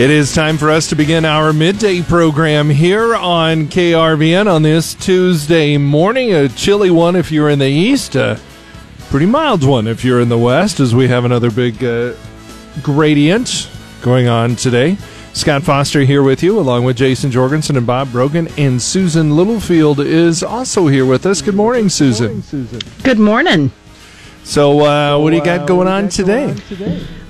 It is time for us to begin our midday program here on KRVN on this Tuesday morning. A chilly one if you're in the east, a pretty mild one if you're in the west, as we have another big uh, gradient going on today. Scott Foster here with you, along with Jason Jorgensen and Bob Brogan, and Susan Littlefield is also here with us. Good morning, Susan. Good morning. So, uh, what do you got going on today?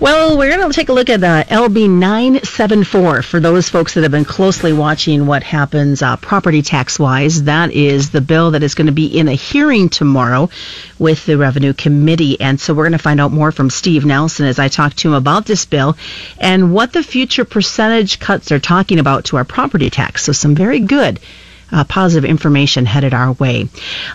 Well, we're going to take a look at uh, LB 974 for those folks that have been closely watching what happens uh, property tax wise. That is the bill that is going to be in a hearing tomorrow with the Revenue Committee. And so we're going to find out more from Steve Nelson as I talk to him about this bill and what the future percentage cuts are talking about to our property tax. So, some very good uh, positive information headed our way.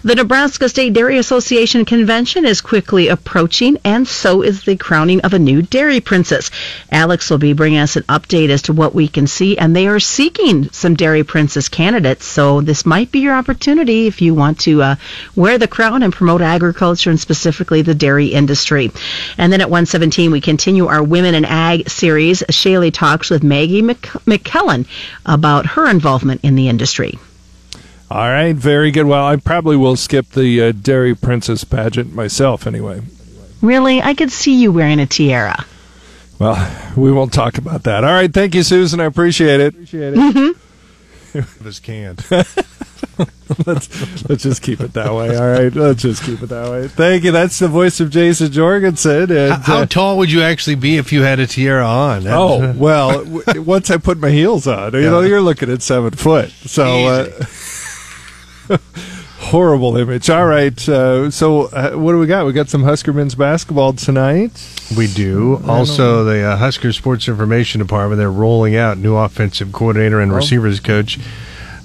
The Nebraska State Dairy Association convention is quickly approaching, and so is the crowning of a new dairy princess. Alex will be bringing us an update as to what we can see, and they are seeking some dairy princess candidates. So this might be your opportunity if you want to uh, wear the crown and promote agriculture and specifically the dairy industry. And then at 117, we continue our Women in Ag series. Shaylee talks with Maggie McKellen about her involvement in the industry. All right, very good. Well, I probably will skip the uh, Dairy Princess pageant myself anyway. Really? I could see you wearing a tiara. Well, we won't talk about that. All right, thank you, Susan. I appreciate it. Appreciate it. Mm-hmm. this canned. let's let's just keep it that way. All right, let's just keep it that way. Thank you. That's the voice of Jason Jorgensen. And, how, how uh, tall would you actually be if you had a tiara on? That oh well, w- once I put my heels on, you know, you're looking at seven foot. So. Horrible image. All right. Uh, so, uh, what do we got? We got some Husker men's basketball tonight. We do. Also, the uh, Husker Sports Information Department, they're rolling out new offensive coordinator and oh. receivers coach.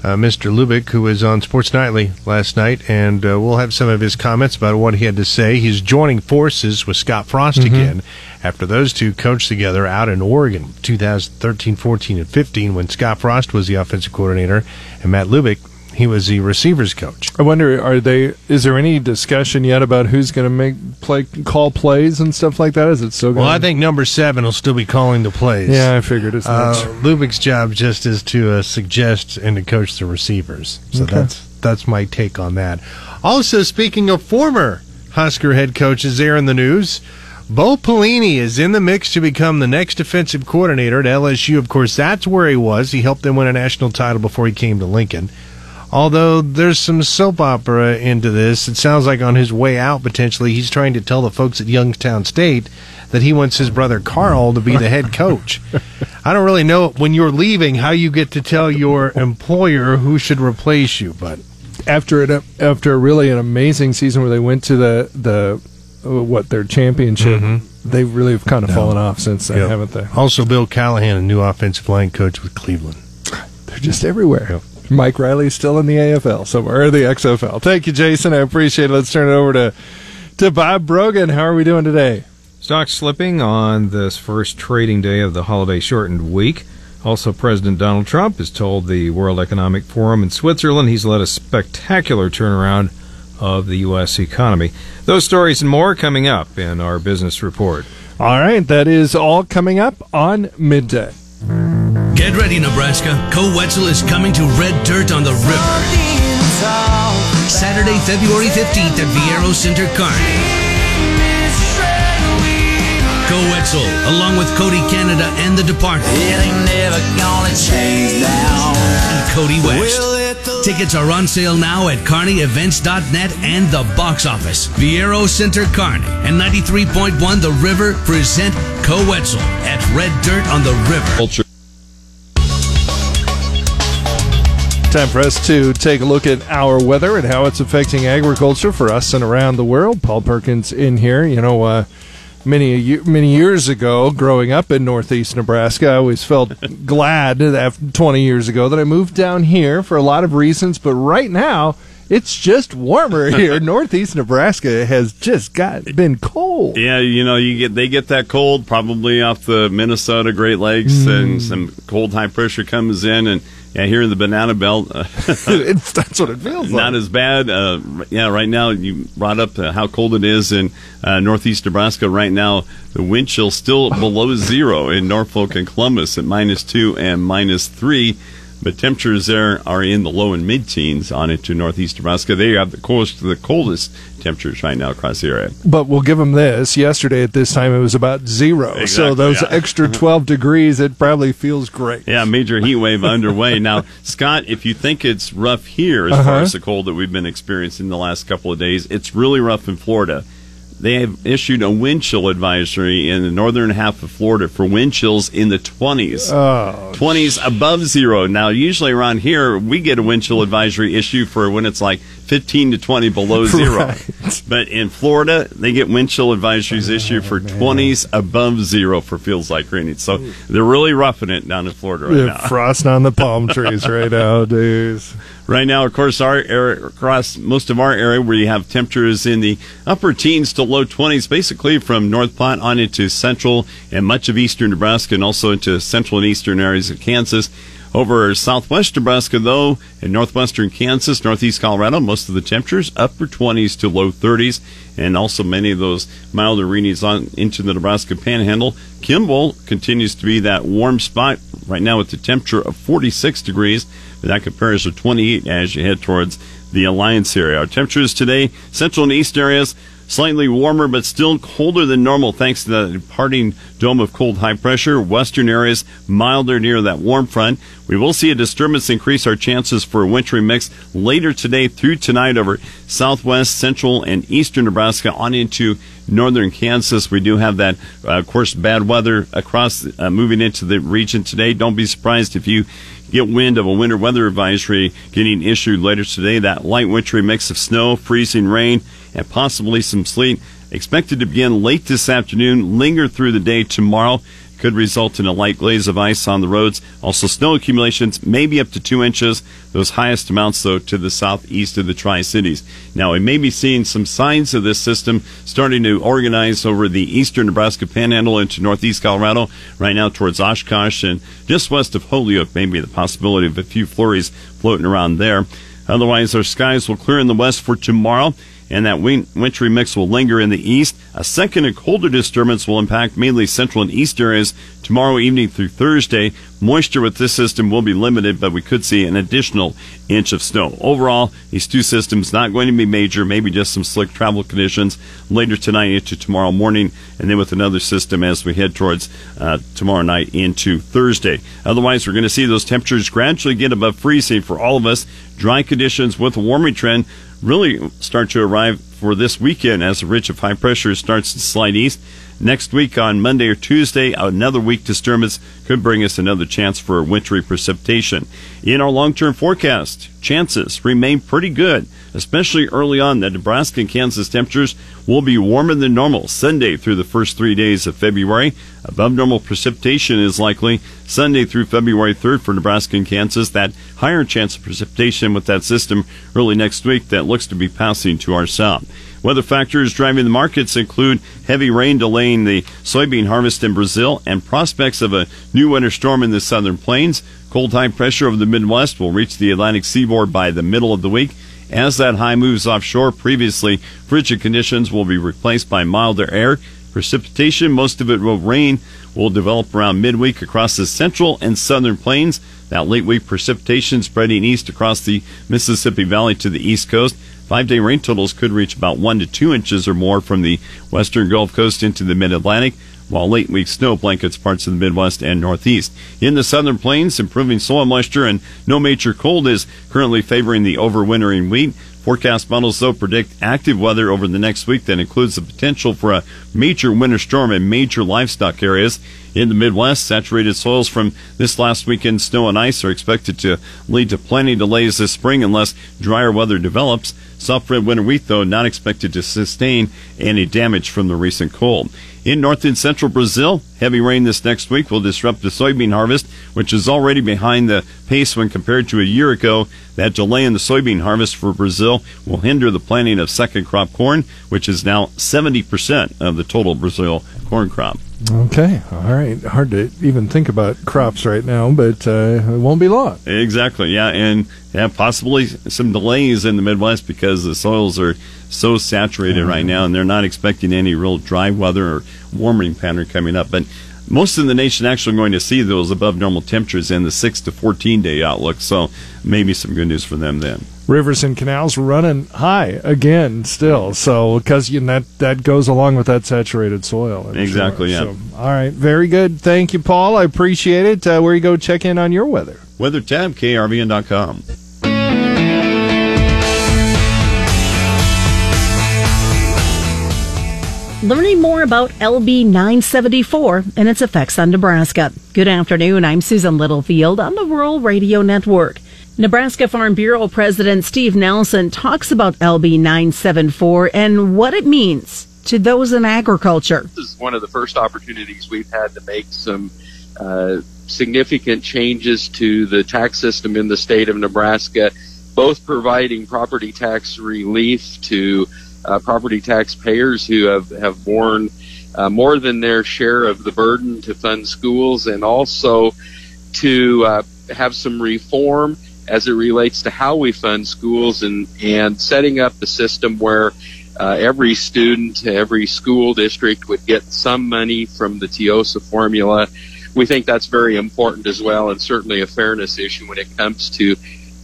Uh, Mr. Lubick, who was on Sports Nightly last night, and uh, we'll have some of his comments about what he had to say. He's joining forces with Scott Frost mm-hmm. again after those two coached together out in Oregon 2013, 14, and 15 when Scott Frost was the offensive coordinator and Matt Lubick he was the receivers coach. I wonder, are they? Is there any discussion yet about who's going to make play call plays and stuff like that? Is it still? going? Well, I think number seven will still be calling the plays. Yeah, I figured as much. Uh, Lubick's job just is to uh, suggest and to coach the receivers. So okay. that's that's my take on that. Also, speaking of former Husker head coaches, there in the news. Bo Pelini is in the mix to become the next defensive coordinator at LSU. Of course, that's where he was. He helped them win a national title before he came to Lincoln. Although there's some soap opera into this, it sounds like on his way out, potentially, he's trying to tell the folks at Youngstown State that he wants his brother Carl to be the head coach. I don't really know when you're leaving how you get to tell your employer who should replace you, but after it after really an amazing season where they went to the the what their championship, mm-hmm. they really have kind of no. fallen off since then, yep. haven't they? Also, Bill Callahan, a new offensive line coach with Cleveland. They're just everywhere. Yep. Mike Riley's still in the AFL somewhere, or the XFL. Thank you, Jason. I appreciate it. Let's turn it over to, to Bob Brogan. How are we doing today? Stocks slipping on this first trading day of the holiday shortened week. Also, President Donald Trump has told the World Economic Forum in Switzerland he's led a spectacular turnaround of the U.S. economy. Those stories and more coming up in our business report. All right, that is all coming up on midday. Get ready, Nebraska. Koe Wetzel is coming to Red Dirt on the River. Saturday, February 15th at Viaero Center Kearney. Koe Wetzel, along with Cody Canada and The Departed. And Cody West. Tickets are on sale now at carneyevents.net and the box office. Viaero Center Kearney and 93.1 The River present Koe Wetzel at Red Dirt on the River. Culture. Time for us to take a look at our weather and how it's affecting agriculture for us and around the world. Paul Perkins in here. You know, uh, many many years ago, growing up in northeast Nebraska, I always felt glad after 20 years ago that I moved down here for a lot of reasons. But right now, it's just warmer here. Northeast Nebraska has just got been cold. Yeah, you know, you get they get that cold probably off the Minnesota Great Lakes, mm. and some cold high pressure comes in, and Yeah, here in the Banana Belt, uh, that's what it feels like. not as bad. Uh, yeah, right now you brought up uh, how cold it is in uh, northeast Nebraska. Right now, the wind chill still below zero in Norfolk and Columbus at minus two and minus three. But temperatures there are in the low and mid teens on into northeast Nebraska. They have the coldest, the coldest temperatures right now across the area. But we'll give them this. Yesterday at this time, it was about zero. so those yeah. extra 12 degrees, it probably feels great. Yeah, major heat wave underway. Now, Scott, if you think it's rough here as Uh-huh. far as the cold that we've been experiencing the last couple of days, it's really rough in Florida. They have issued a wind chill advisory in the northern half of Florida for wind chills in the 20s. Oh, 20s above zero. Now, usually around here, we get a wind chill advisory issue for when it's like 15 to 20 below zero. Right. But in Florida, they get wind chill advisories issued for 20s above zero for feels like raining. So they're really roughing it down in Florida right yeah, now. frost on the palm trees right now, dude. Right now, of course, our area, across most of our area, we have temperatures in the upper teens to low 20s, basically from North Platte on into central and much of eastern Nebraska, and also into central and eastern areas of Kansas. Over southwest Nebraska, though, and northwestern Kansas, northeast Colorado, most of the temperatures upper 20s to low 30s, and also many of those milder readings on into the Nebraska Panhandle. Kimball continues to be that warm spot right now with the temperature of 46 degrees. but That compares to 28 as you head towards the Alliance area. Our temperatures today, central and east areas, slightly warmer but still colder than normal thanks to the departing dome of cold high pressure. Western areas milder near that warm front. We will see a disturbance increase our chances for a wintry mix later today through tonight over southwest, central, and eastern Nebraska on into northern Kansas. We do have that, uh, of course, bad weather across uh, moving into the region today. Don't be surprised if you get wind of a winter weather advisory getting issued later today. That light wintry mix of snow, freezing rain, and possibly some sleet expected to begin late this afternoon, linger through the day tomorrow. Could result in a light glaze of ice on the roads. Also, snow accumulations maybe up to two inches. Those highest amounts, though, to the southeast of the Tri Cities. Now, we may be seeing some signs of this system starting to organize over the eastern Nebraska Panhandle into northeast Colorado, right now towards Oshkosh and just west of Holyoke. Maybe the possibility of a few flurries floating around there. Otherwise, our skies will clear in the west for tomorrow and that wintry mix will linger in the east. A second and colder disturbance will impact mainly central and east areas tomorrow evening through Thursday. Moisture with this system will be limited, but we could see an additional inch of snow. Overall, these two systems not going to be major, maybe just some slick travel conditions later tonight into tomorrow morning, and then with another system as we head towards uh, tomorrow night into Thursday. Otherwise, we're going to see those temperatures gradually get above freezing for all of us. Dry conditions with a warming trend really start to arrive for this weekend as the ridge of high pressure starts to slide east. Next week on Monday or Tuesday, another weak disturbance could bring us another chance for wintry precipitation. In our long term forecast, chances remain pretty good, especially early on. The Nebraska and Kansas temperatures will be warmer than normal Sunday through the first three days of February. Above normal precipitation is likely Sunday through February 3rd for Nebraska and Kansas. That higher chance of precipitation with that system early next week that looks to be passing to our south. Weather factors driving the markets include heavy rain delaying the soybean harvest in Brazil and prospects of a new winter storm in the southern plains. Cold high pressure over the Midwest will reach the Atlantic seaboard by the middle of the week. As that high moves offshore, previously frigid conditions will be replaced by milder air. Precipitation, most of it will rain, will develop around midweek across the central and southern plains. That late week precipitation spreading east across the Mississippi Valley to the east coast. Five day rain totals could reach about one to two inches or more from the western Gulf Coast into the mid Atlantic, while late week snow blankets parts of the Midwest and Northeast. In the southern plains, improving soil moisture and no major cold is currently favoring the overwintering wheat. Forecast models, though, predict active weather over the next week that includes the potential for a major winter storm in major livestock areas. In the Midwest, saturated soils from this last weekend's snow and ice are expected to lead to plenty delays this spring unless drier weather develops. Soft red winter wheat, though, not expected to sustain any damage from the recent cold. In north and central Brazil, heavy rain this next week will disrupt the soybean harvest, which is already behind the pace when compared to a year ago. That delay in the soybean harvest for Brazil will hinder the planting of second crop corn, which is now 70% of the total Brazil corn crop. Okay, all right. Hard to even think about crops right now, but uh, it won't be long. Exactly, yeah, and yeah, possibly some delays in the Midwest because the soils are so saturated right now, and they're not expecting any real dry weather or warming pattern coming up. But most of the nation actually going to see those above normal temperatures in the six to fourteen day outlook. So maybe some good news for them then. Rivers and canals running high again still. So because you know, that that goes along with that saturated soil. I'm Exactly, sure. yeah. So, all right, very good. Thank you, Paul. I appreciate it. Uh, where you go check in on your weather? Weather tab krvn.com. Learning more about LB 974 and its effects on Nebraska. Good afternoon. I'm Susan Littlefield on the Rural Radio Network. Nebraska Farm Bureau President Steve Nelson talks about LB 974 and what it means to those in agriculture. This is one of the first opportunities we've had to make some uh, significant changes to the tax system in the state of Nebraska, both providing property tax relief to uh, property taxpayers who have, have borne uh, more than their share of the burden to fund schools and also to uh, have some reform as it relates to how we fund schools and, and setting up the system where uh, every student, every school district would get some money from the TEEOSA formula. We think that's very important as well, and certainly a fairness issue when it comes to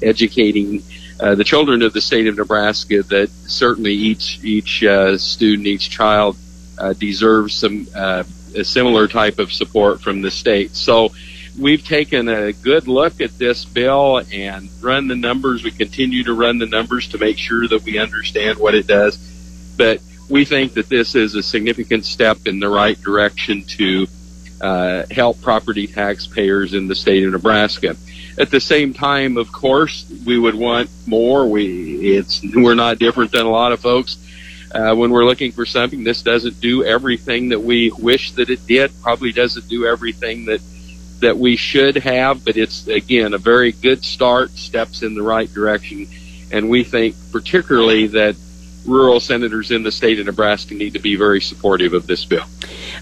educating uh, the children of the state of Nebraska. That certainly each each uh, student, each child uh, deserves some uh, a similar type of support from the state. So we've taken a good look at this bill and run the numbers. We continue to run the numbers to make sure that we understand what it does. But we think that this is a significant step in the right direction to uh, help property taxpayers in the state of Nebraska. At the same time, of course, we would want more. We it's we're not different than a lot of folks. Uh, when we're looking for something, this doesn't do everything that we wish that it did. Probably doesn't do everything that that we should have, but it's again a very good start, steps in the right direction, and we think particularly that rural senators in the state of Nebraska need to be very supportive of this bill.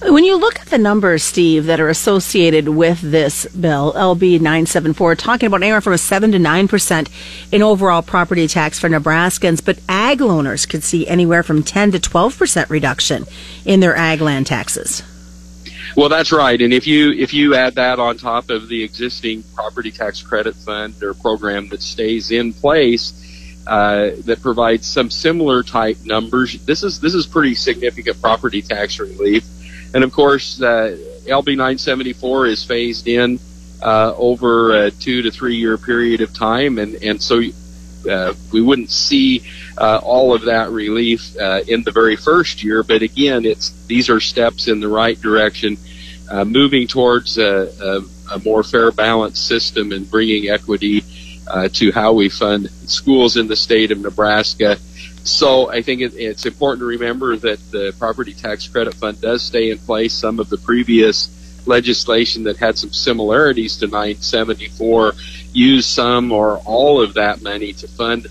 When you look at the numbers, Steve, that are associated with this bill, LB 974, talking about anywhere from a 7 to 9% in overall property tax for Nebraskans, but ag owners could see anywhere from 10 to 12% reduction in their ag land taxes. Well, that's right. And if you if you add that on top of the existing property tax credit fund or program that stays in place, uh, that provides some similar type numbers, this is this is pretty significant property tax relief. And of course, uh, LB 974 is phased in uh, over a two to three year period of time, and and so uh, we wouldn't see uh, all of that relief uh, in the very first year. But again, it's these are steps in the right direction, uh, moving towards a, a, a more fair, balanced system and bringing equity uh, to how we fund schools in the state of Nebraska. So I think it, it's important to remember that the property tax credit fund does stay in place. Some of the previous legislation that had some similarities to 974 used some or all of that money to fund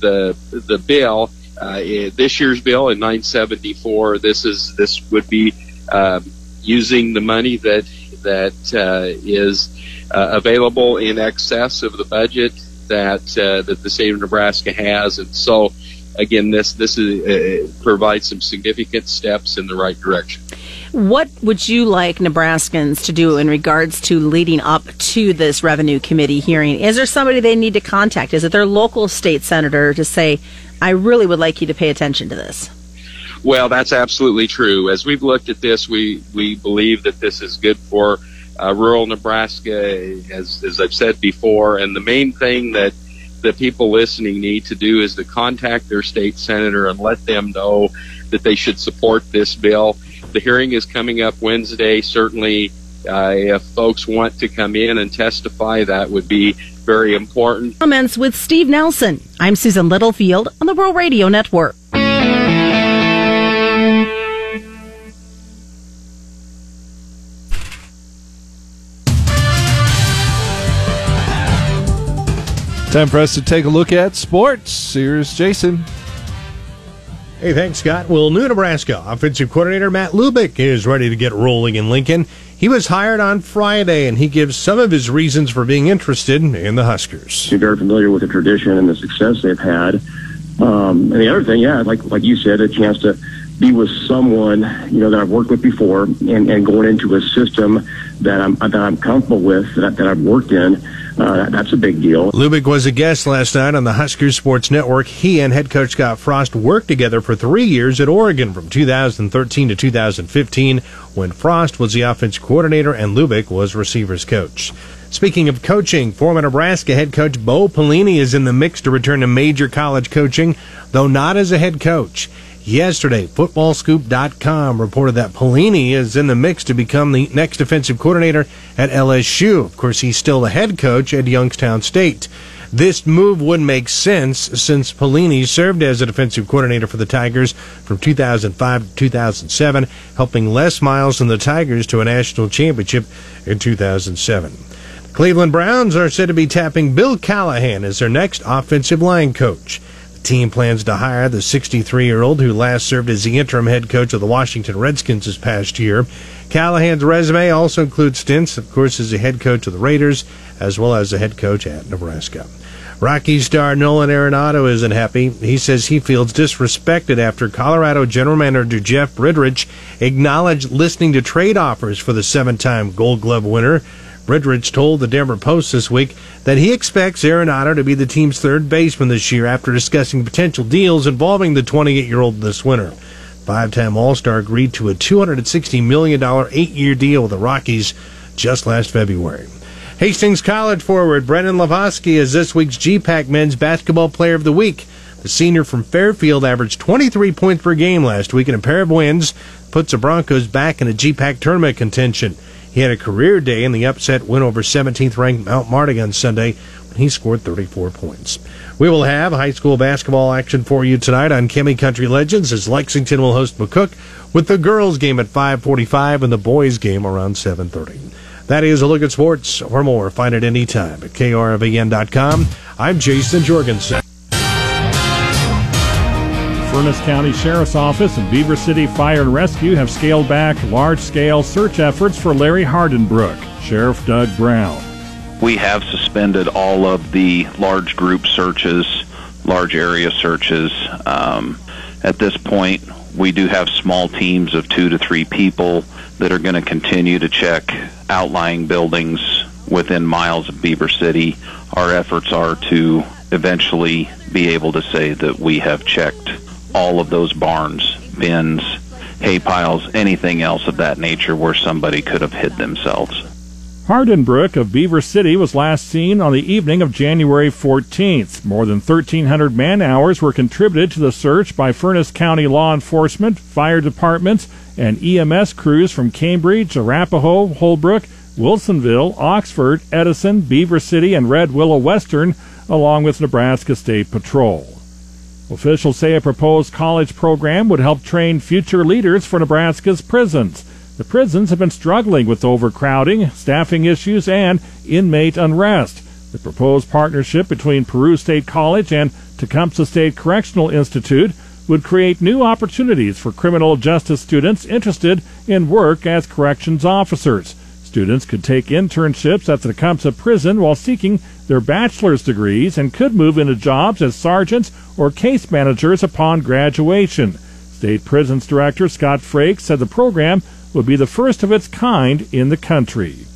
the the bill. Uh, this year's bill in 974, this is this would be um, using the money that that uh, is uh, available in excess of the budget that uh, that the state of Nebraska has, and so again, this this is, uh, provides some significant steps in the right direction. What would you like Nebraskans to do in regards to leading up to this revenue committee hearing? Is there somebody they need to contact? Is it their local state senator to say, I really would like you to pay attention to this? Well, that's absolutely true. As we've looked at this, we, we believe that this is good for uh, rural Nebraska, as, as I've said before. And the main thing that the people listening need to do is to contact their state senator and let them know that they should support this bill. The hearing is coming up Wednesday. Certainly, uh, if folks want to come in and testify, that would be very important. Comments with Steve Nelson. I'm Susan Littlefield on the Rural Radio Network. Time for us to take a look at sports. Here's Jason. Hey, thanks, Scott. Well, new Nebraska offensive coordinator Matt Lubick is ready to get rolling in Lincoln. He was hired on Friday, and he gives some of his reasons for being interested in the Huskers. You're very familiar with the tradition and the success they've had. Um, and the other thing, yeah, like like you said, a chance to be with someone you know that I've worked with before, and, and going into a system that I'm that I'm comfortable with, that, that I've worked in. Uh, that's a big deal. Lubick was a guest last night on the Huskers Sports Network. He and head coach Scott Frost worked together for three years at Oregon from 2013 to 2015 when Frost was the offense coordinator and Lubick was receivers coach. Speaking of coaching, former Nebraska head coach Bo Pelini is in the mix to return to major college coaching, though not as a head coach. Yesterday, FootballScoop.com reported that Pelini is in the mix to become the next defensive coordinator at LSU. Of course, he's still the head coach at Youngstown State. This move would make sense since Pelini served as a defensive coordinator for the Tigers from 2005 to 2007, helping Les Miles and the Tigers to a national championship in 2007. The Cleveland Browns are said to be tapping Bill Callahan as their next offensive line coach. Team plans to hire the 63 year old who last served as the interim head coach of the Washington Redskins this past year. Callahan's resume also includes stints, of course, as the head coach of the Raiders, as well as the head coach at Nebraska. Rocky star Nolan Arenado isn't happy. He says he feels disrespected after Colorado general manager Jeff Bridich acknowledged listening to trade offers for the seven time Gold Glove winner. Bridich told the Denver Post this week that he expects Arenado to be the team's third baseman this year after discussing potential deals involving the 28 year old this winter. Five time All Star agreed to a $260 million eight year deal with the Rockies just last February. Hastings College forward Brennan Lavoski is this week's GPAC Men's Basketball Player of the Week. The senior from Fairfield averaged 23 points per game last week in a pair of wins, puts the Broncos back in a GPAC tournament contention. He had a career day in the upset win over 17th ranked Mount Marty on Sunday when he scored 34 points. We will have high school basketball action for you tonight on Kimmy Country Legends as Lexington will host McCook with the girls game at 5:45 and the boys game around 7:30. That is a look at sports. For more, find it anytime at krvn.com. I'm Jason Jorgensen. Furnas County Sheriff's Office and Beaver City Fire and Rescue have scaled back large-scale search efforts for Larry Hardenbrook. Sheriff Doug Brown. We have suspended all of the large group searches, large area searches. Um, at this point, we do have small teams of two to three people that are going to continue to check outlying buildings within miles of Beaver City. Our efforts are to eventually be able to say that we have checked all of those barns, bins, hay piles, anything else of that nature where somebody could have hid themselves. Hardenbrook of Beaver City was last seen on the evening of January 14th. More than 1,300 man hours were contributed to the search by Furnas County law enforcement, fire departments, and EMS crews from Cambridge, Arapahoe, Holbrook, Wilsonville, Oxford, Edison, Beaver City, and Red Willow Western, along with Nebraska State Patrol. Officials say a proposed college program would help train future leaders for Nebraska's prisons. The prisons have been struggling with overcrowding, staffing issues, and inmate unrest. The proposed partnership between Peru State College and Tecumseh State Correctional Institute would create new opportunities for criminal justice students interested in work as corrections officers. Students could take internships at the Tecumseh prison while seeking their bachelor's degrees and could move into jobs as sergeants or case managers upon graduation. State Prisons Director Scott Frakes said the program would be the first of its kind in the country.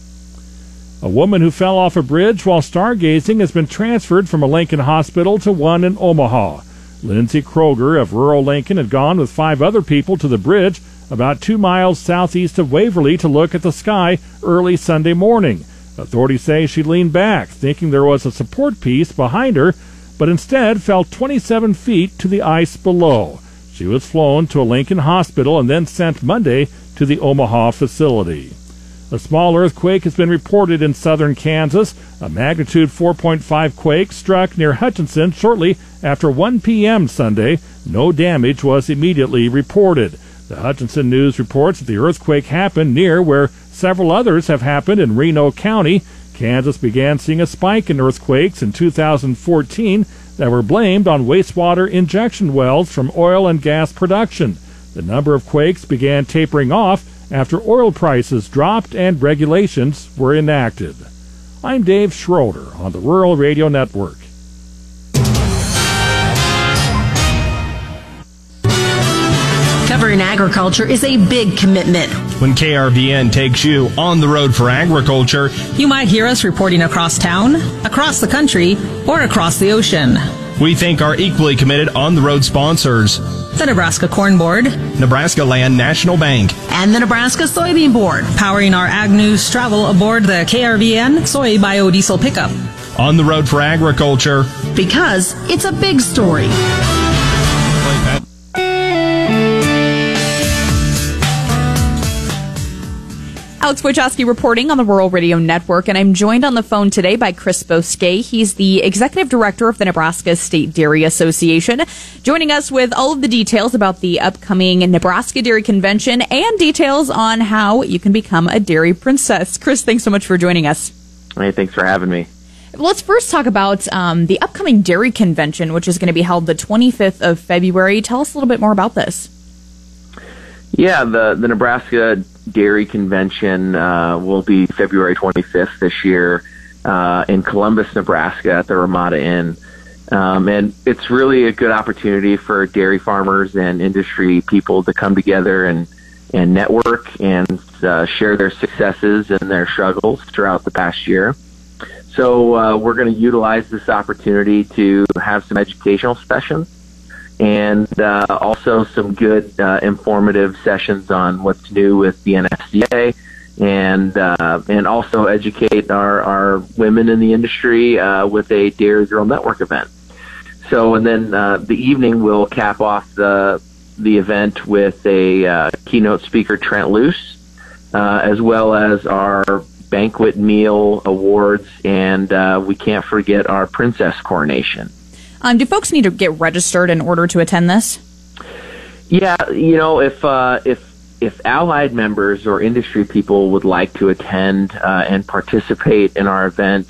A woman who fell off a bridge while stargazing has been transferred from a Lincoln hospital to one in Omaha. Lindsay Kroger of rural Lincoln had gone with five other people to the bridge about two miles southeast of Waverly to look at the sky early Sunday morning. Authorities say she leaned back, thinking there was a support piece behind her, but instead fell 27 feet to the ice below. She was flown to a Lincoln hospital and then sent Monday to the Omaha facility. A small earthquake has been reported in southern Kansas. A magnitude 4.5 quake struck near Hutchinson shortly after 1 p.m. Sunday. No damage was immediately reported. The Hutchinson News reports that the earthquake happened near where several others have happened in Reno County. Kansas began seeing a spike in earthquakes in 2014. that were blamed on wastewater injection wells from oil and gas production. The number of quakes began tapering off after oil prices dropped and regulations were enacted. I'm Dave Schroeder on the Rural Radio Network. Covering agriculture is a big commitment. When KRVN takes you on the road for agriculture, you might hear us reporting across town, across the country, or across the ocean. We thank our equally committed on the road sponsors the Nebraska Corn Board, Nebraska Land National Bank, and the Nebraska Soybean Board, powering our ag news travel aboard the KRVN Soy Biodiesel Pickup. On the road for agriculture. Because it's a big story. Alex Wojcicki reporting on the Rural Radio Network, and I'm joined on the phone today by Chris Boskay. He's the executive director of the Nebraska State Dairy Association, joining us with all of the details about the upcoming Nebraska Dairy Convention and details on how you can become a dairy princess. Chris, thanks so much for joining us. Hey, thanks for having me. Let's first talk about um, the upcoming dairy convention, which is going to be held the 25th of February. Tell us a little bit more about this. Yeah, the the Nebraska Dairy Convention uh, will be February 25th this year uh, in Columbus, Nebraska, at the Ramada Inn. Um, and it's really a good opportunity for dairy farmers and industry people to come together and and network and uh, share their successes and their struggles throughout the past year. So uh, we're going to utilize this opportunity to have some educational sessions and uh, also some good uh, informative sessions on what's new with the NFCA and uh, and also educate our, our women in the industry uh, with a Dairy Girl Network event. So and then uh, the evening we'll cap off the the event with a uh, keynote speaker Trent Loos, as well as our banquet meal awards, and we can't forget our princess coronation. Um, do folks need to get registered in order to attend this? Yeah, you know, if uh, if if allied members or industry people would like to attend uh, and participate in our event,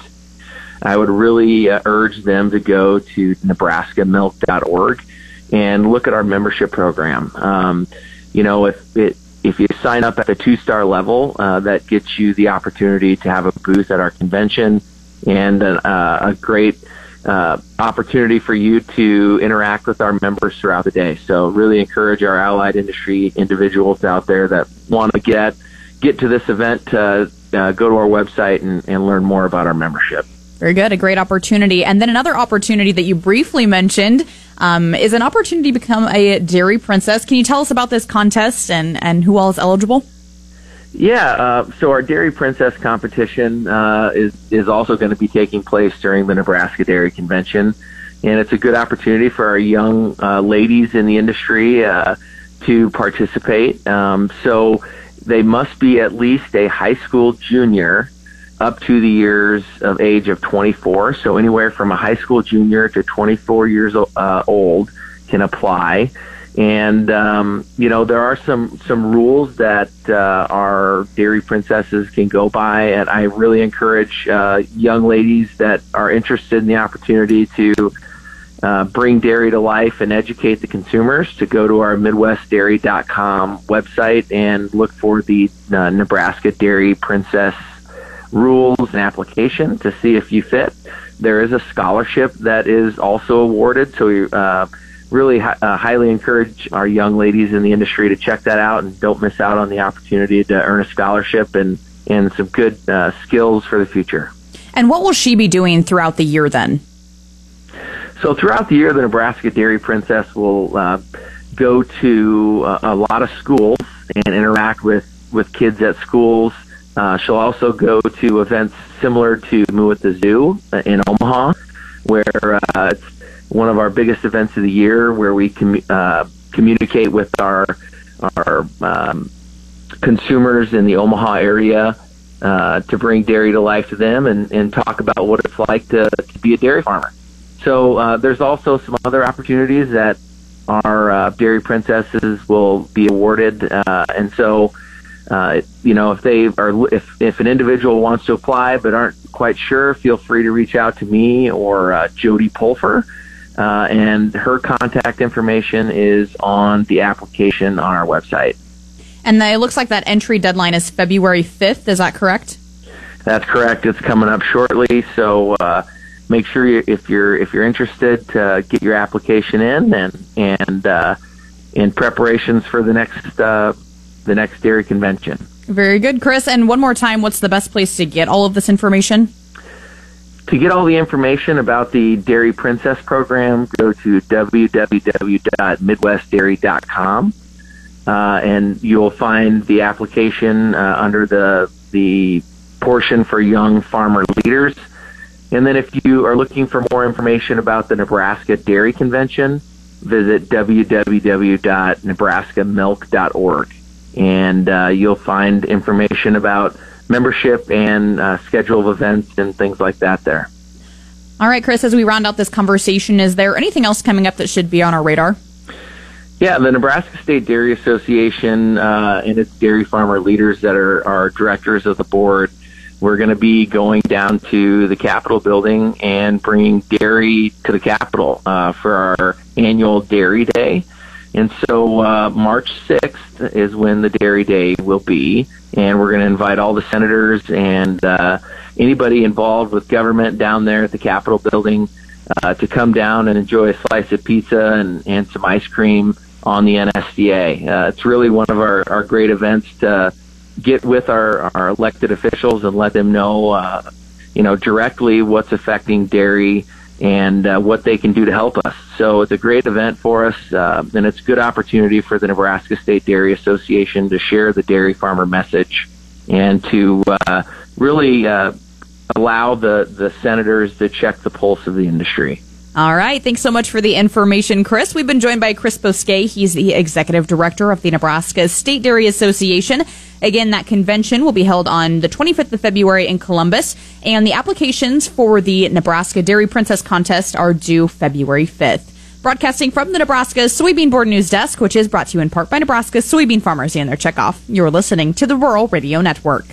I would really uh, urge them to go to NebraskaMilk.org and look at our membership program. Um, you know, if it if you sign up at the two star level, uh, that gets you the opportunity to have a booth at our convention and uh, a great uh, opportunity for you to interact with our members throughout the day. So really encourage our allied industry individuals out there that want to get get to this event to uh, go to our website and, and learn more about our membership. Very good, a great opportunity. And then another opportunity that you briefly mentioned um, is an opportunity to become a dairy princess. Can you tell us about this contest and, and who all is eligible? Yeah, uh, so our Dairy Princess competition uh, is is also going to be taking place during the Nebraska Dairy Convention, and it's a good opportunity for our young uh, ladies in the industry uh, to participate. Um, so they must be at least a high school junior up to the years of age of 24. So anywhere from a high school junior to 24 years uh, old can apply and um, you know there are some some rules that uh, our dairy princesses can go by, and I really encourage uh, young ladies that are interested in the opportunity to uh, bring dairy to life and educate the consumers to go to our MidwestDairy.com website and look for the uh, Nebraska Dairy Princess rules and application to see if you fit. There is a scholarship that is also awarded, so. Uh, really uh, highly encourage our young ladies in the industry to check that out and don't miss out on the opportunity to earn a scholarship and, and some good uh, skills for the future. And what will she be doing throughout the year then? So throughout the year, the Nebraska Dairy Princess will uh, go to uh, a lot of schools and interact with, with kids at schools. Uh, she'll also go to events similar to Moo at the Zoo in Omaha, where uh, it's one of our biggest events of the year where we com- uh, communicate with our our um, consumers in the Omaha area uh, to bring dairy to life to them and, and talk about what it's like to, to be a dairy farmer. So uh, there's also some other opportunities that our uh, dairy princesses will be awarded, uh, and so uh, you know if they are if if an individual wants to apply but aren't quite sure, feel free to reach out to me or uh, Jody Pulfer uh, and her contact information is on the application on our website. And it looks like that entry deadline is February 5th. Is that correct? That's correct. It's coming up shortly, so uh, make sure you, if you're if you're interested to get your application in and and uh, in preparations for the next uh, the next dairy convention. Very good, Chris. And one more time, what's the best place to get all of this information? To get all the information about the Dairy Princess program, go to www.midwestdairy.com, uh, and you'll find the application uh, under the the portion for young farmer leaders. And then, if you are looking for more information about the Nebraska Dairy Convention, visit www.nebraskamilk.org, and uh, you'll find information about membership and uh, schedule of events and things like that there. All right, Chris, as we round out this conversation, is there anything else coming up that should be on our radar? Yeah, the Nebraska State Dairy Association uh, and its dairy farmer leaders that are, are directors of the board, we're going to be going down to the Capitol building and bringing dairy to the Capitol uh, for our annual Dairy Day. And so uh, March 6th is when the Dairy Day will be, and we're going to invite all the senators and uh, anybody involved with government down there at the Capitol building uh, to come down and enjoy a slice of pizza and, and some ice cream on the NSDA. Uh, it's really one of our, our great events to get with our, our elected officials and let them know, uh, you know, directly what's affecting dairy and uh, what they can do to help us. So it's a great event for us, uh, and it's a good opportunity for the Nebraska State Dairy Association to share the dairy farmer message and to uh, really uh, allow the, the senators to check the pulse of the industry. All right. Thanks so much for the information, Chris. We've been joined by Chris Bosquet. He's the executive director of the Nebraska State Dairy Association. Again, that convention will be held on the 25th of February in Columbus, and the applications for the Nebraska Dairy Princess contest are due February 5th. Broadcasting from the Nebraska Soybean Board News Desk, which is brought to you in part by Nebraska soybean farmers and their checkoff. You're listening to the Rural Radio Network.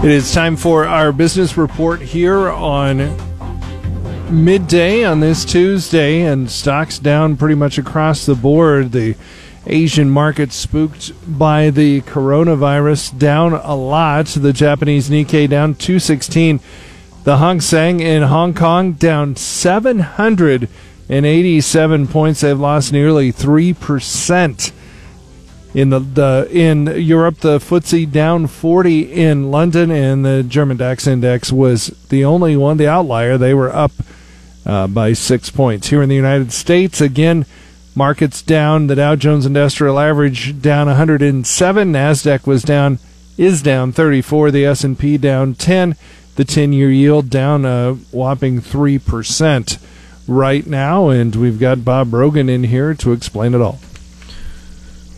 It is time for our business report here on midday on this Tuesday, and stocks down pretty much across the board. The Asian market spooked by the coronavirus down a lot. The Japanese Nikkei down 216. The Hang Seng in Hong Kong down 787 points. They've lost nearly 3%. In the, the in Europe, the FTSE down 40 in London, and the German DAX index was the only one, the outlier. They were up uh, by six points. Here in the United States, again, markets down. The Dow Jones Industrial Average down 107. Nasdaq was down, is down 34. The S&P down 10. The 10-year yield down a whopping three percent right now, and we've got Bob Rogan in here to explain it all.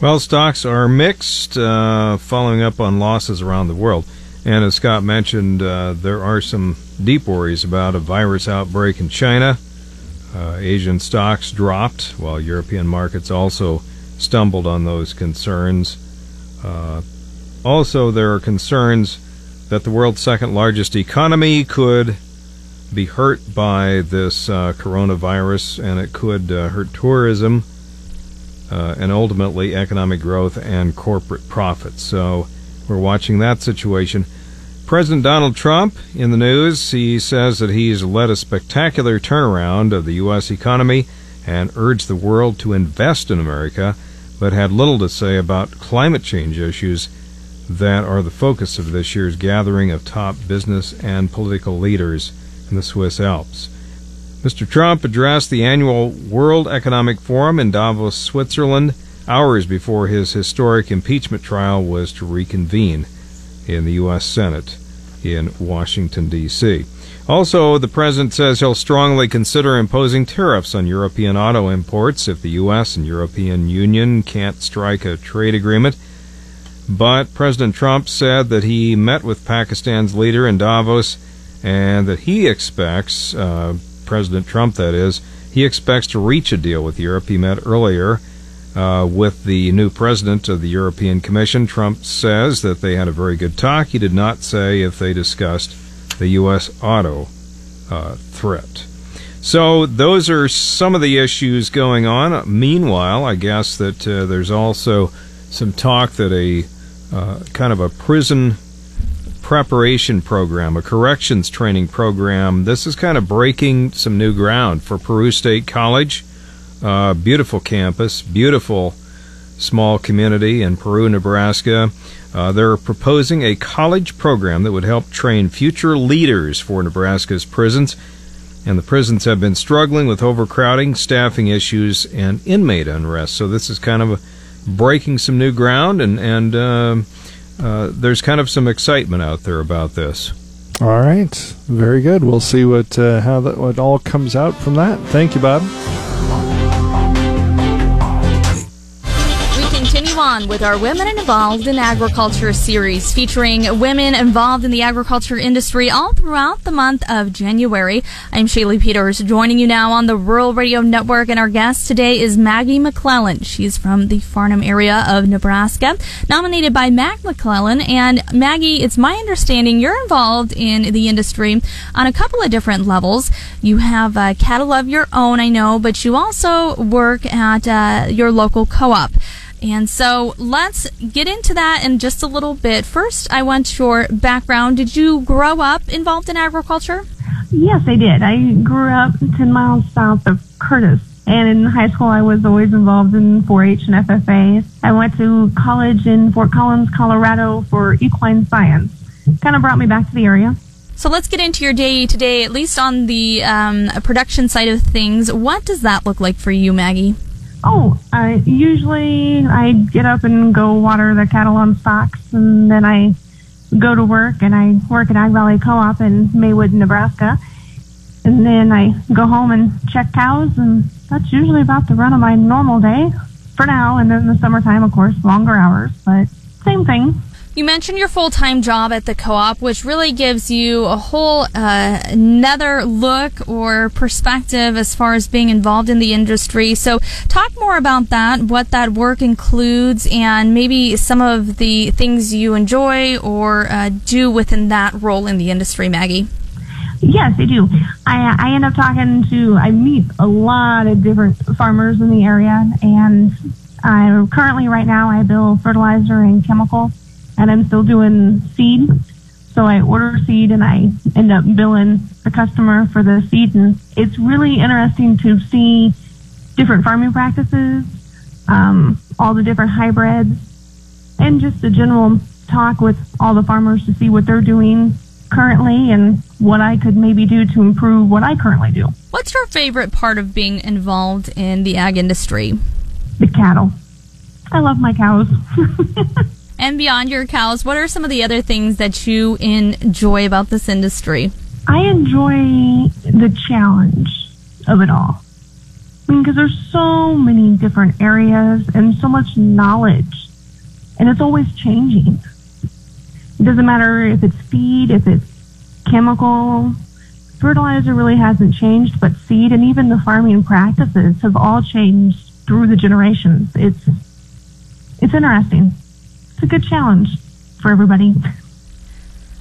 Well, stocks are mixed, uh, following up on losses around the world. And as Scott mentioned, uh, there are some deep worries about a virus outbreak in China. Uh, Asian stocks dropped, while European markets also stumbled on those concerns. Uh, also, there are concerns that the world's second largest economy could be hurt by this uh, coronavirus, and it could uh, hurt tourism uh, and ultimately economic growth and corporate profits. So we're watching that situation. President Donald Trump in the news, he says that he's led a spectacular turnaround of the U.S. economy and urged the world to invest in America, but had little to say about climate change issues that are the focus of this year's gathering of top business and political leaders in the Swiss Alps. Mr. Trump addressed the annual World Economic Forum in Davos, Switzerland, hours before his historic impeachment trial was to reconvene in the U.S. Senate in Washington, D.C. Also, the president says he'll strongly consider imposing tariffs on European auto imports if the U.S. and European Union can't strike a trade agreement. But President Trump said that he met with Pakistan's leader in Davos and that he expects uh, President Trump, that is, he expects to reach a deal with Europe. He met earlier uh, with the new president of the European Commission. Trump says that they had a very good talk. He did not say if they discussed the U.S. auto uh, threat. So those are some of the issues going on. Meanwhile, I guess that uh, there's also some talk that a uh, kind of a prison preparation program, a corrections training program. This is kind of breaking some new ground for Peru State College. Uh, beautiful campus, beautiful small community in Peru, Nebraska. Uh, they're proposing a college program that would help train future leaders for Nebraska's prisons and the prisons have been struggling with overcrowding, staffing issues, and inmate unrest. So this is kind of breaking some new ground, and and uh, uh, there's kind of some excitement out there about this. All right, very good. We'll see what uh, how that what all comes out from that. Thank you, Bob. On with our Women Involved in Agriculture series featuring women involved in the agriculture industry all throughout the month of January. I'm Shaylee Peters joining you now on the Rural Radio Network and our guest today is Maggie McClellan. She's from the Farnam area of Nebraska, nominated by Mac McClellan. And Maggie, it's my understanding you're involved in the industry on a couple of different levels. You have uh, cattle of your own, I know, but you also work at uh, your local co-op. And so let's get into that in just a little bit. First, I want your background. Did you grow up involved in agriculture? Yes, I did. I grew up 10 miles south of Curtis. And in high school, I was always involved in 4-H and FFA. I went to college in Fort Collins, Colorado for equine science. Kind of brought me back to the area. So let's get into your day today, at least on the um, production side of things. What does that look like for you, Maggie? Oh, I usually I get up and go water the cattle on stalks, and then I go to work and I work at Ag Valley Co-op in Maywood, Nebraska, and then I go home and check cows, and that's usually about the run of my normal day for now. And then in the summertime, of course, longer hours, but same thing. You mentioned your full time job at the co op, which really gives you a whole uh, another look or perspective as far as being involved in the industry. So, talk more about that, what that work includes, and maybe some of the things you enjoy or uh, do within that role in the industry, Maggie. Yes, I do. I, I end up talking to, I meet a lot of different farmers in the area, and I currently, right now, I bill fertilizer and chemical and I'm still doing seed. So I order seed and I end up billing the customer for the seed. And it's really interesting to see different farming practices, um, all the different hybrids, and just a general talk with all the farmers to see what they're doing currently and what I could maybe do to improve what I currently do. What's your favorite part of being involved in the ag industry? The cattle. I love my cows. and beyond your cows, what are some of the other things that you enjoy about this industry? I enjoy the challenge of it all. I mean, because there's so many different areas and so much knowledge, and it's always changing. It doesn't matter if it's feed, if it's chemical. Fertilizer really hasn't changed, but seed and even the farming practices have all changed through the generations. It's it's interesting it's a good challenge for everybody.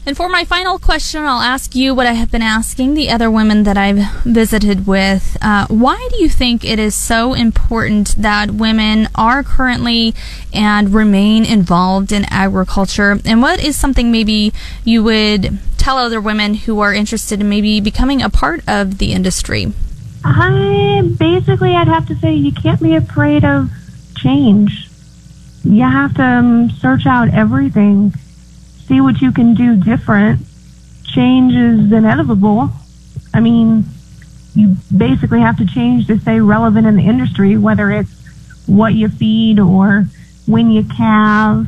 And for my final question, I'll ask you what I have been asking the other women that I've visited with. Uh, why do you think it is so important that women are currently and remain involved in agriculture? And what is something maybe you would tell other women who are interested in maybe becoming a part of the industry? I basically, I'd have to say you can't be afraid of change you have to um, search out everything, see what you can do different. Change is inevitable. I mean, you basically have to change to stay relevant in the industry, whether it's what you feed or when you calve,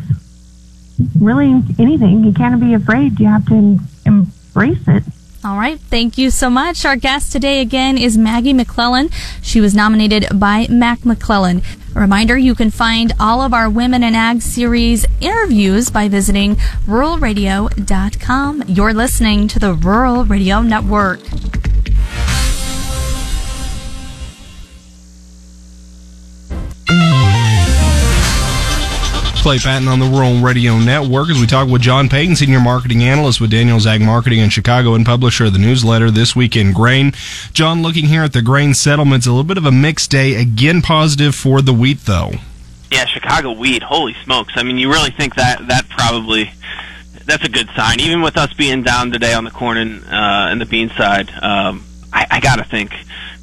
really anything. You can't be afraid. You have to embrace it. All right. Thank you so much. Our guest today again is Maggie McClellan. She was nominated by Mac McClellan. A reminder, you can find all of our Women in Ag series interviews by visiting ruralradio.com. You're listening to the Rural Radio Network. Clay Patton on the Rural Radio Network as we talk with John Payne, Senior Marketing Analyst with Daniels Ag Marketing in Chicago and publisher of the newsletter This Week in Grain. John, looking here at the grain settlements, a little bit of a mixed day. Again, positive for the wheat, though. Yeah, Chicago wheat. Holy smokes! I mean, you really think that that probably that's a good sign. Even with us being down today on the corn and uh, and the bean side, um, I, I got to think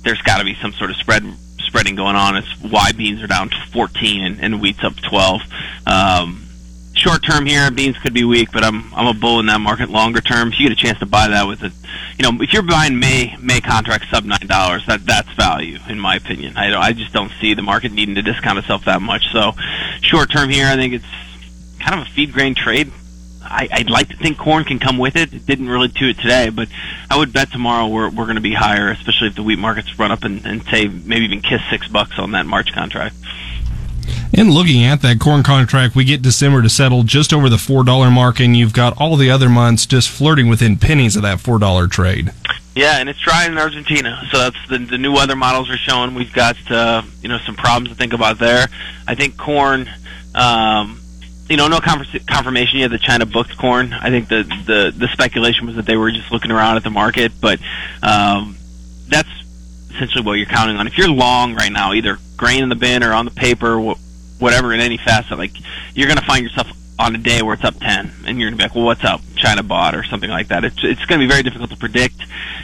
there's got to be some sort of spread spreading going on. It's why beans are down 14 and, and wheat's up 12. Um, short term here, beans could be weak, but I'm I'm a bull in that market. Longer term, if you get a chance to buy that with it, you know, if you're buying May May contracts sub nine dollars, that that's value in my opinion. I don't, I just don't see the market needing to discount itself that much. So, short term here, I think it's kind of a feed grain trade. I, I'd like to think corn can come with it. It didn't really do it today, but I would bet tomorrow we're we're going to be higher, especially if the wheat markets run up and, and say maybe even kiss six bucks on that March contract. And looking at that corn contract, we get December to settle just over the $4 mark, and you've got all the other months just flirting within pennies of that $4 trade. Yeah, and it's dry in Argentina, so that's the, the new weather models are showing. We've got uh, you know some problems to think about there. I think corn, um, you know, no confirmation yet that China booked corn. I think the, the the speculation was that they were just looking around at the market, but um, that's essentially what you're counting on. If you're long right now, either grain in the bin or on the paper, wh- whatever in any facet, like you're going to find yourself on a day where it's up 10 and you're going to be like, well, what's up? China bought or something like that. It's, it's going to be very difficult to predict.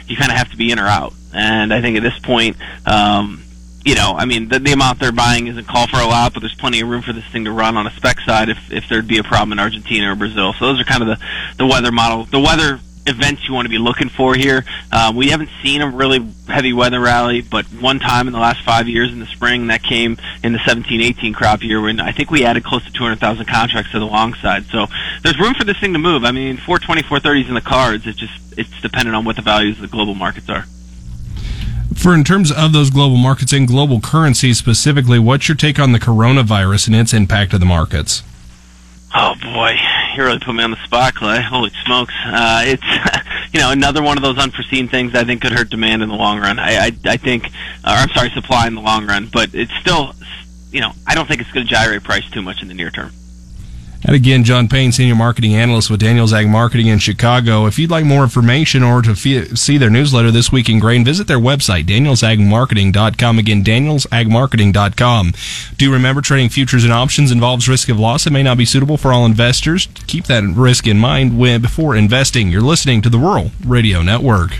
You kind of have to be in or out. And I think at this point, um, you know, I mean, the, the amount they're buying isn't called for a lot, but there's plenty of room for this thing to run on a spec side if, if there'd be a problem in Argentina or Brazil. So those are kind of the, the weather model, the weather events you want to be looking for here. Um, we haven't seen a really heavy weather rally, but one time in the last five years in the spring, that came in the 17-18 crop year when I think we added close to 200,000 contracts to the long side. So there's room for this thing to move. I mean, 420, 430s in the cards. It's just it's dependent on what the values of the global markets are. For in terms of those global markets and global currencies specifically, what's your take on the coronavirus and its impact to the markets? Oh boy, you really put me on the spot, Clay. Holy smokes! Uh, it's you know another one of those unforeseen things I think could hurt demand in the long run. I I, I think, or I'm sorry, supply in the long run. But it's still, you know, I don't think it's going to gyrate price too much in the near term. And again, John Payne, Senior Marketing Analyst with Daniels Ag Marketing in Chicago. If you'd like more information or to see their newsletter this week in grain, visit their website, danielsagmarketing.com. Again, danielsagmarketing.com. Do remember trading futures and options involves risk of loss. It may not be suitable for all investors. Keep that risk in mind when, before investing. You're listening to the Rural Radio Network.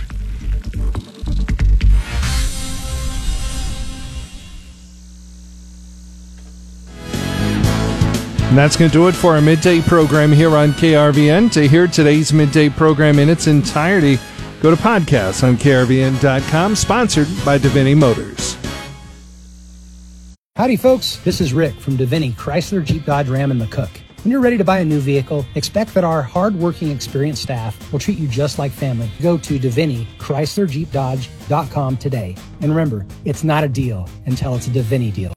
And that's going to do it for our midday program here on KRVN. To hear today's midday program in its entirety, go to podcasts on KRVN.com, sponsored by Davini Motors. Howdy, folks. This is Rick from Davini Chrysler Jeep Dodge Ram and McCook. When you're ready to buy a new vehicle, expect that our hardworking, experienced staff will treat you just like family. Go to Davini Chrysler Jeep today. And remember, it's not a deal until it's a Davini deal.